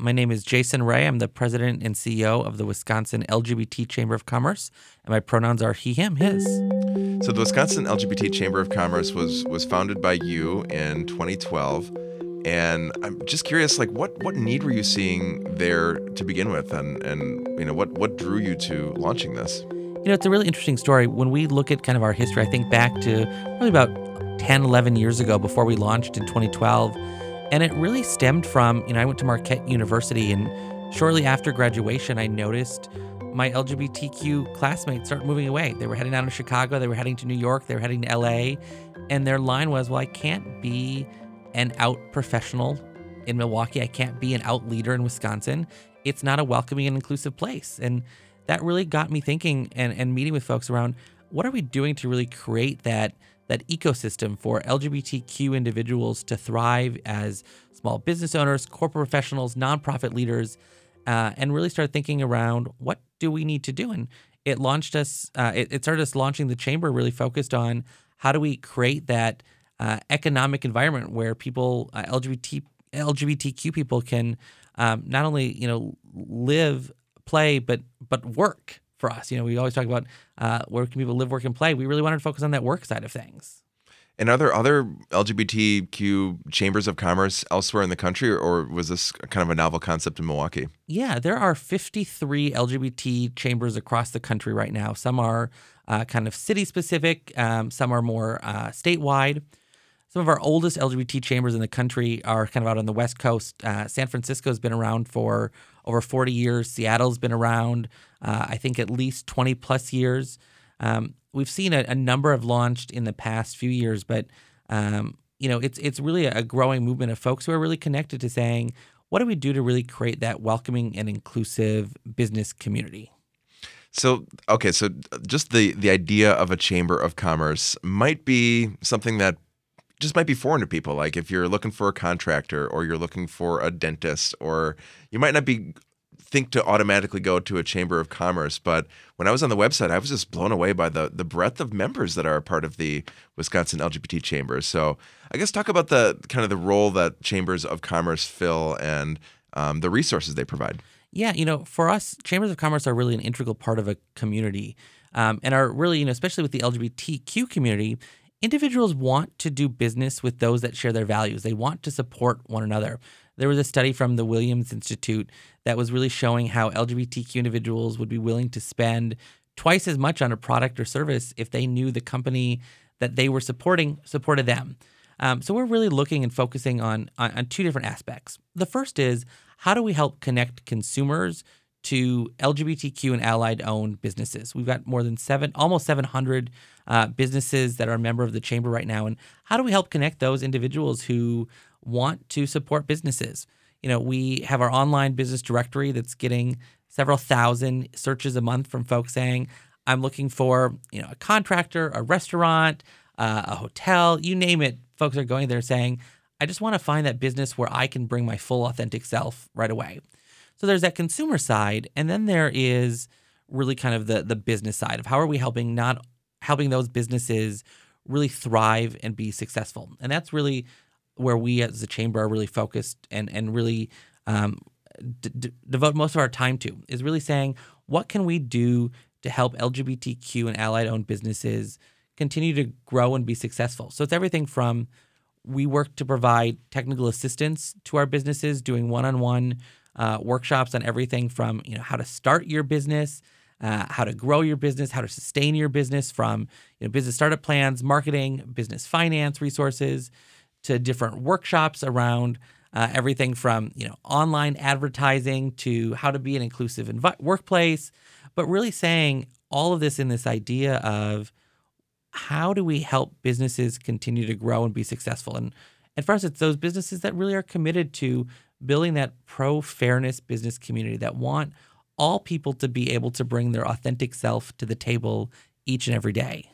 My name is Jason Rae. I'm the president and CEO of the Wisconsin LGBT Chamber of Commerce, and my pronouns are he, him, his. So the Wisconsin LGBT Chamber of Commerce was was founded by you in 2012, and I'm just curious, like what what need were you seeing there to begin with, and and you know what what drew you to launching this? You know, it's a really interesting story. When we look at kind of our history, I think back to probably about 10, 11 years ago before we launched in 2012 and it really stemmed from, you know, I went to Marquette University and shortly after graduation, I noticed my LGBTQ classmates start moving away. They were heading out to Chicago, they were heading to New York, they were heading to LA. And their line was, well, I can't be an out professional in Milwaukee. I can't be an out leader in Wisconsin. It's not a welcoming and inclusive place. And that really got me thinking and, and meeting with folks around what are we doing to really create that that ecosystem for LGBTQ individuals to thrive as small business owners, corporate professionals, nonprofit leaders, uh, and really start thinking around what do we need to do. And it launched us, uh, it, it, started us launching the chamber really focused on how do we create that uh, economic environment where people, uh, LGBT, LGBTQ people can um, not only, you know, live, play, but but work for us. You know, we always talk about uh, where can people live, work, and play. We really wanted to focus on that work side of things. And are there other LGBTQ chambers of commerce elsewhere in the country, or was this kind of a novel concept in Milwaukee? Yeah, there are 53 LGBT chambers across the country right now. Some are uh, kind of city specific, um, some are more uh, statewide. Some of our oldest LGBT chambers in the country are kind of out on the West Coast. Uh, San Francisco has been around for over 40 years. Seattle's been around, uh, I think, at least 20 plus years. Um, we've seen a, a, number have launched in the past few years, but um, you know, it's it's really a growing movement of folks who are really connected to saying, what do we do to really create that welcoming and inclusive business community? So okay, so just the the idea of a chamber of commerce might be something that just might be foreign to people. Like if you're looking for a contractor or you're looking for a dentist, or you might not be think to automatically go to a chamber of commerce. But when I was on the website, I was just blown away by the the breadth of members that are a part of the Wisconsin LGBT chambers. So I guess talk about the kind of the role that chambers of commerce fill and um, the resources they provide. Yeah, you know, for us, chambers of commerce are really an integral part of a community. Um, and are really, you know, especially with the LGBTQ community, individuals want to do business with those that share their values. They want to support one another. There was a study from the Williams Institute that was really showing how LGBTQ individuals would be willing to spend twice as much on a product or service if they knew the company that they were supporting supported them. Um, so we're really looking and focusing on, on, on two different aspects. The first is how do we help connect consumers to LGBTQ and allied owned businesses. We've got more than seven, almost 700 uh, businesses that are a member of the chamber right now. And how do we help connect those individuals who want to support businesses? You know, we have our online business directory that's getting several thousand searches a month from folks saying, I'm looking for, you know, a contractor, a restaurant, uh, a hotel, you name it. Folks are going there saying, I just want to find that business where I can bring my full authentic self right away. So there's that consumer side, and then there is really kind of the the business side of how are we helping not helping those businesses really thrive and be successful. And that's really where we as a chamber are really focused and and really um, d- d- devote most of our time to is really saying what can we do to help LGBTQ and allied owned businesses continue to grow and be successful. So it's everything from we work to provide technical assistance to our businesses, doing one on one workshops on everything from you know how to start your business, uh, how to grow your business, how to sustain your business, from you know, business startup plans, marketing, business finance resources, to different workshops around uh, everything from you know online advertising to how to be an inclusive inv- workplace, but really saying all of this in this idea of how do we help businesses continue to grow and be successful? And and for us it's those businesses that really are committed to building that pro fairness business community that want all people to be able to bring their authentic self to the table each and every day.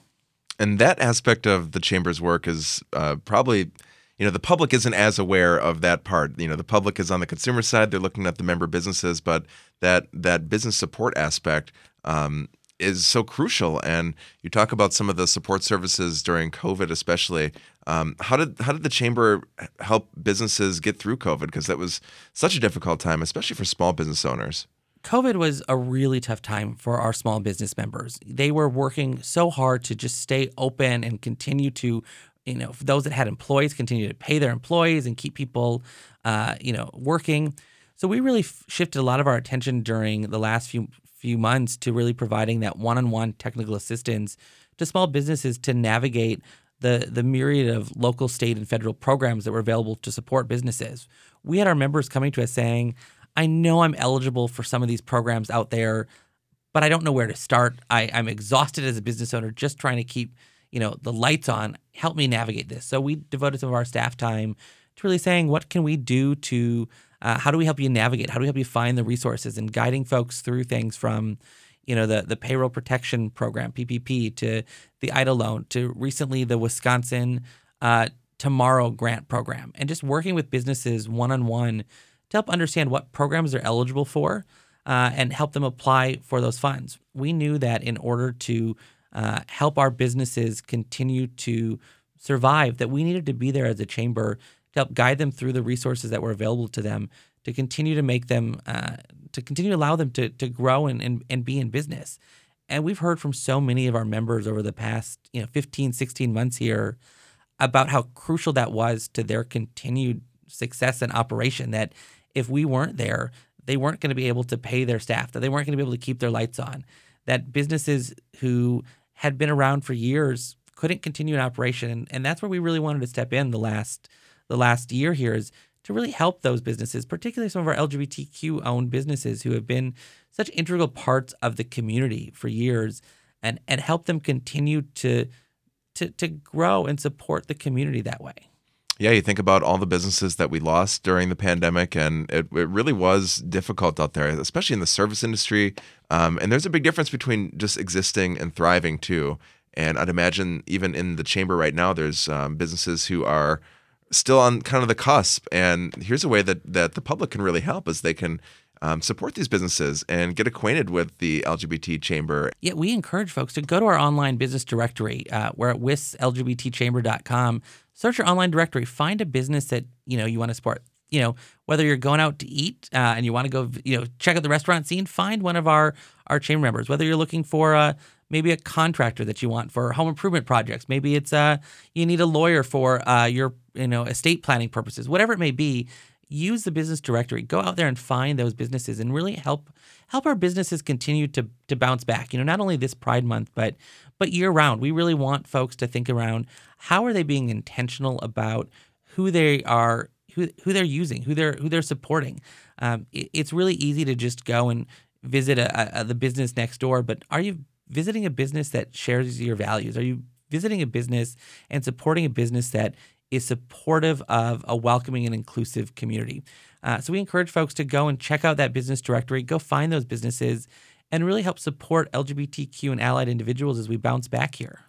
And that aspect of the chamber's work is uh, probably, you know, the public isn't as aware of that part. You know, the public is on the consumer side; they're looking at the member businesses, but that that business support aspect um, is so crucial. And you talk about some of the support services during COVID, especially. Um, how did how did the chamber help businesses get through COVID? Because that was such a difficult time, especially for small business owners. COVID was a really tough time for our small business members. They were working so hard to just stay open and continue to, you know, those that had employees continue to pay their employees and keep people, uh, you know, working. So we really f- shifted a lot of our attention during the last few few months to really providing that one-on-one technical assistance to small businesses to navigate the the myriad of local, state, and federal programs that were available to support businesses. We had our members coming to us saying, "I know I'm eligible for some of these programs out there, but I don't know where to start. I, I'm exhausted as a business owner just trying to keep you know the lights on. Help me navigate this." So we devoted some of our staff time to really saying, "What can we do to uh, how do we help you navigate? How do we help you find the resources and guiding folks through things from, you know, the the payroll protection program (PPP) to the EIDL loan to recently the Wisconsin uh, Tomorrow Grant program, and just working with businesses one on one to help understand what programs they're eligible for uh, and help them apply for those funds. We knew that in order to uh, help our businesses continue to survive, that we needed to be there as a chamber to help guide them through the resources that were available to them to continue to make them uh, to continue to allow them to to grow and, and and be in business and we've heard from so many of our members over the past you know 15 16 months here about how crucial that was to their continued success and operation that if we weren't there they weren't going to be able to pay their staff that they weren't going to be able to keep their lights on that businesses who had been around for years couldn't continue in operation and, and that's where we really wanted to step in the last the last year here is to really help those businesses, particularly some of our LGBTQ owned businesses who have been such integral parts of the community for years and, and help them continue to, to, to grow and support the community that way. Yeah, you think about all the businesses that we lost during the pandemic, and it, it really was difficult out there, especially in the service industry. Um, and there's a big difference between just existing and thriving, too. And I'd imagine even in the chamber right now, there's um, businesses who are still on kind of the cusp. And here's a way that that the public can really help is they can um, support these businesses and get acquainted with the LGBT chamber. Yeah, we encourage folks to go to our online business directory. Uh, we're at wislgbtchamber.com. Search your online directory. Find a business that you know you want to support. You know whether you're going out to eat uh, and you want to go, you know, check out the restaurant scene. Find one of our our chamber members. Whether you're looking for a maybe a contractor that you want for home improvement projects. Maybe it's uh you need a lawyer for uh, your you know estate planning purposes. Whatever it may be, use the business directory. Go out there and find those businesses and really help help our businesses continue to to bounce back. You know, not only this Pride Month, but but year round. We really want folks to think around how are they being intentional about who they are who, who they're using, who they're who they're supporting. Um, it, it's really easy to just go and visit a, a, the business next door, but are you visiting a business that shares your values? Are you visiting a business and supporting a business that is supportive of a welcoming and inclusive community? Uh, so we encourage folks to go and check out that business directory, go find those businesses, and really help support LGBTQ and allied individuals as we bounce back here.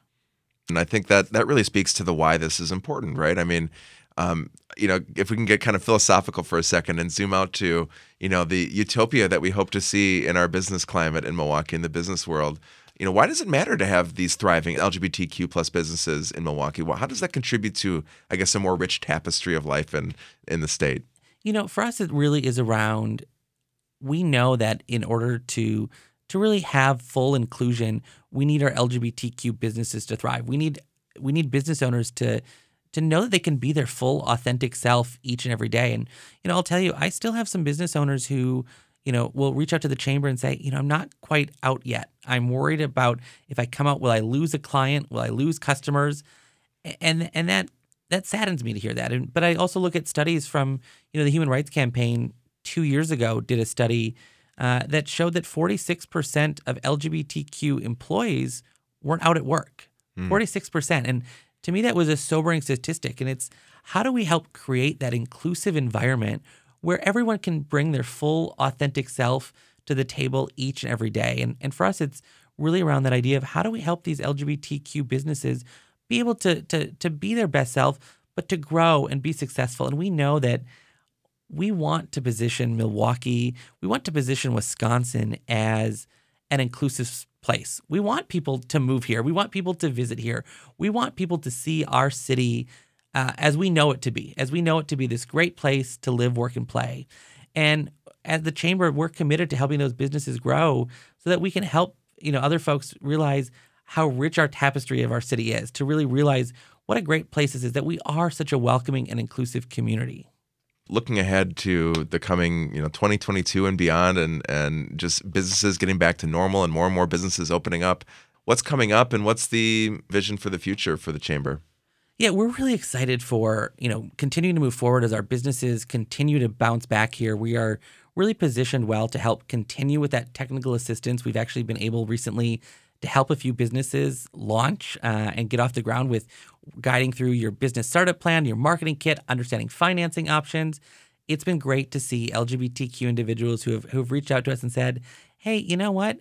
And I think that that really speaks to the why this is important, right? I mean, um, you know, if we can get kind of philosophical for a second and zoom out to, you know, the utopia that we hope to see in our business climate in Milwaukee in the business world, you know, why does it matter to have these thriving LGBTQ plus businesses in Milwaukee? How does that contribute to, I guess, a more rich tapestry of life in in the state? You know, for us, it really is around. We know that in order to to really have full inclusion, we need our LGBTQ businesses to thrive. We need we need business owners to to know that they can be their full authentic self each and every day. And you know, I'll tell you, I still have some business owners who you know, will reach out to the chamber and say, you know, I'm not quite out yet. I'm worried about if I come out, will I lose a client? Will I lose customers? And and that that saddens me to hear that. And, but I also look at studies from you know the Human Rights Campaign two years ago did a study uh, that showed that 46% of LGBTQ employees weren't out at work. Mm. 46%. And to me, that was a sobering statistic. And it's how do we help create that inclusive environment where everyone can bring their full authentic self to the table each and every day. And, and for us, it's really around that idea of how do we help these LGBTQ businesses be able to, to, to be their best self, but to grow and be successful. And we know that we want to position Milwaukee, we want to position Wisconsin as an inclusive place. We want people to move here. We want people to visit here. We want people to see our city uh, as we know it to be, as we know it to be this great place to live, work, and play. And as the chamber, we're committed to helping those businesses grow so that we can help you know other folks realize how rich our tapestry of our city is. To really realize what a great place this is that we are such a welcoming and inclusive community looking ahead to the coming, you know, 2022 and beyond and and just businesses getting back to normal and more and more businesses opening up. What's coming up and what's the vision for the future for the chamber? Yeah, we're really excited for, you know, continuing to move forward as our businesses continue to bounce back here. We are really positioned well to help continue with that technical assistance. We've actually been able recently to help a few businesses launch uh, and get off the ground with guiding through your business startup plan, your marketing kit, understanding financing options. It's been great to see LGBTQ individuals who have who have reached out to us and said, "Hey, you know what?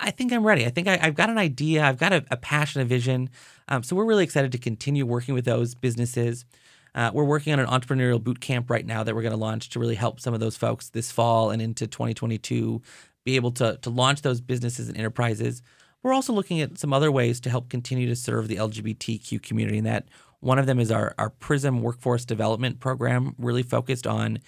I think I'm ready. I think I, have got an idea. I've got a, a passion, a vision." Um, so we're really excited to continue working with those businesses. Uh, we're working on an entrepreneurial boot camp right now that we're going to launch to really help some of those folks this fall and into 2022 be able to to launch those businesses and enterprises. We're also looking at some other ways to help continue to serve the LGBTQ community, and that one of them is our, our PRISM Workforce Development Program, really focused on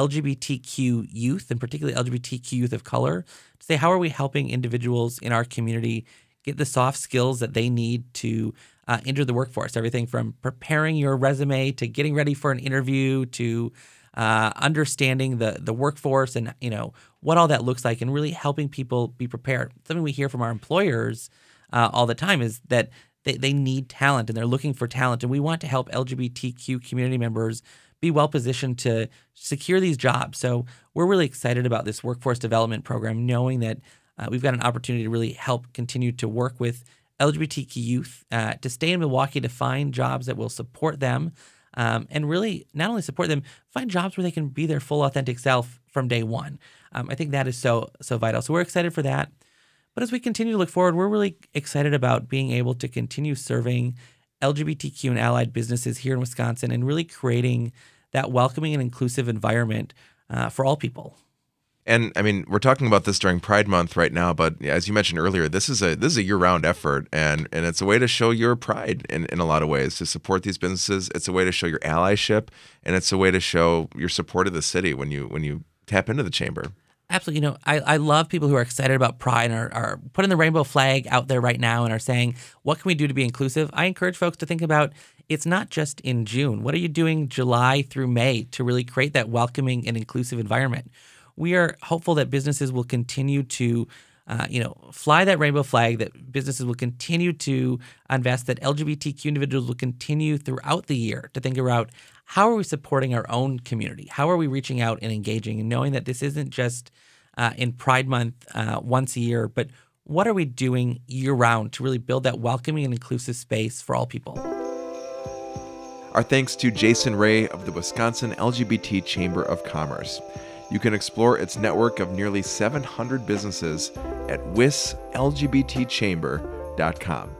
LGBTQ youth, and particularly LGBTQ youth of color, to say how are we helping individuals in our community get the soft skills that they need to uh, enter the workforce. Everything from preparing your resume to getting ready for an interview to uh, understanding the the workforce and you know what all that looks like, and really helping people be prepared. Something we hear from our employers uh, all the time is that they, they need talent and they're looking for talent, and we want to help LGBTQ community members be well positioned to secure these jobs. So we're really excited about this workforce development program, knowing that uh, we've got an opportunity to really help continue to work with LGBTQ youth uh, to stay in Milwaukee to find jobs that will support them um, and really not only support them, find jobs where they can be their full authentic self from day one. Um, I think that is so so vital. So we're excited for that. But as we continue to look forward, we're really excited about being able to continue serving LGBTQ and allied businesses here in Wisconsin and really creating that welcoming and inclusive environment uh, for all people. And I mean, we're talking about this during Pride Month right now, but as you mentioned earlier, this is a this is a year-round effort, and and it's a way to show your pride in, in a lot of ways to support these businesses. It's a way to show your allyship, and it's a way to show your support of the city when you when you tap into the chamber. Absolutely. You know, I, I love people who are excited about pride and are, are putting the rainbow flag out there right now and are saying, what can we do to be inclusive? I encourage folks to think about it's not just in June. What are you doing July through May to really create that welcoming and inclusive environment? we are hopeful that businesses will continue to uh, you know, fly that rainbow flag, that businesses will continue to invest, that LGBTQ individuals will continue throughout the year to think about how are we supporting our own community? How are we reaching out and engaging and knowing that this isn't just uh, in Pride Month uh, once a year, but what are we doing year round to really build that welcoming and inclusive space for all people? Our thanks to Jason Rae of the Wisconsin LGBT Chamber of Commerce. You can explore its network of nearly 700 businesses at wislgbtchamber.com.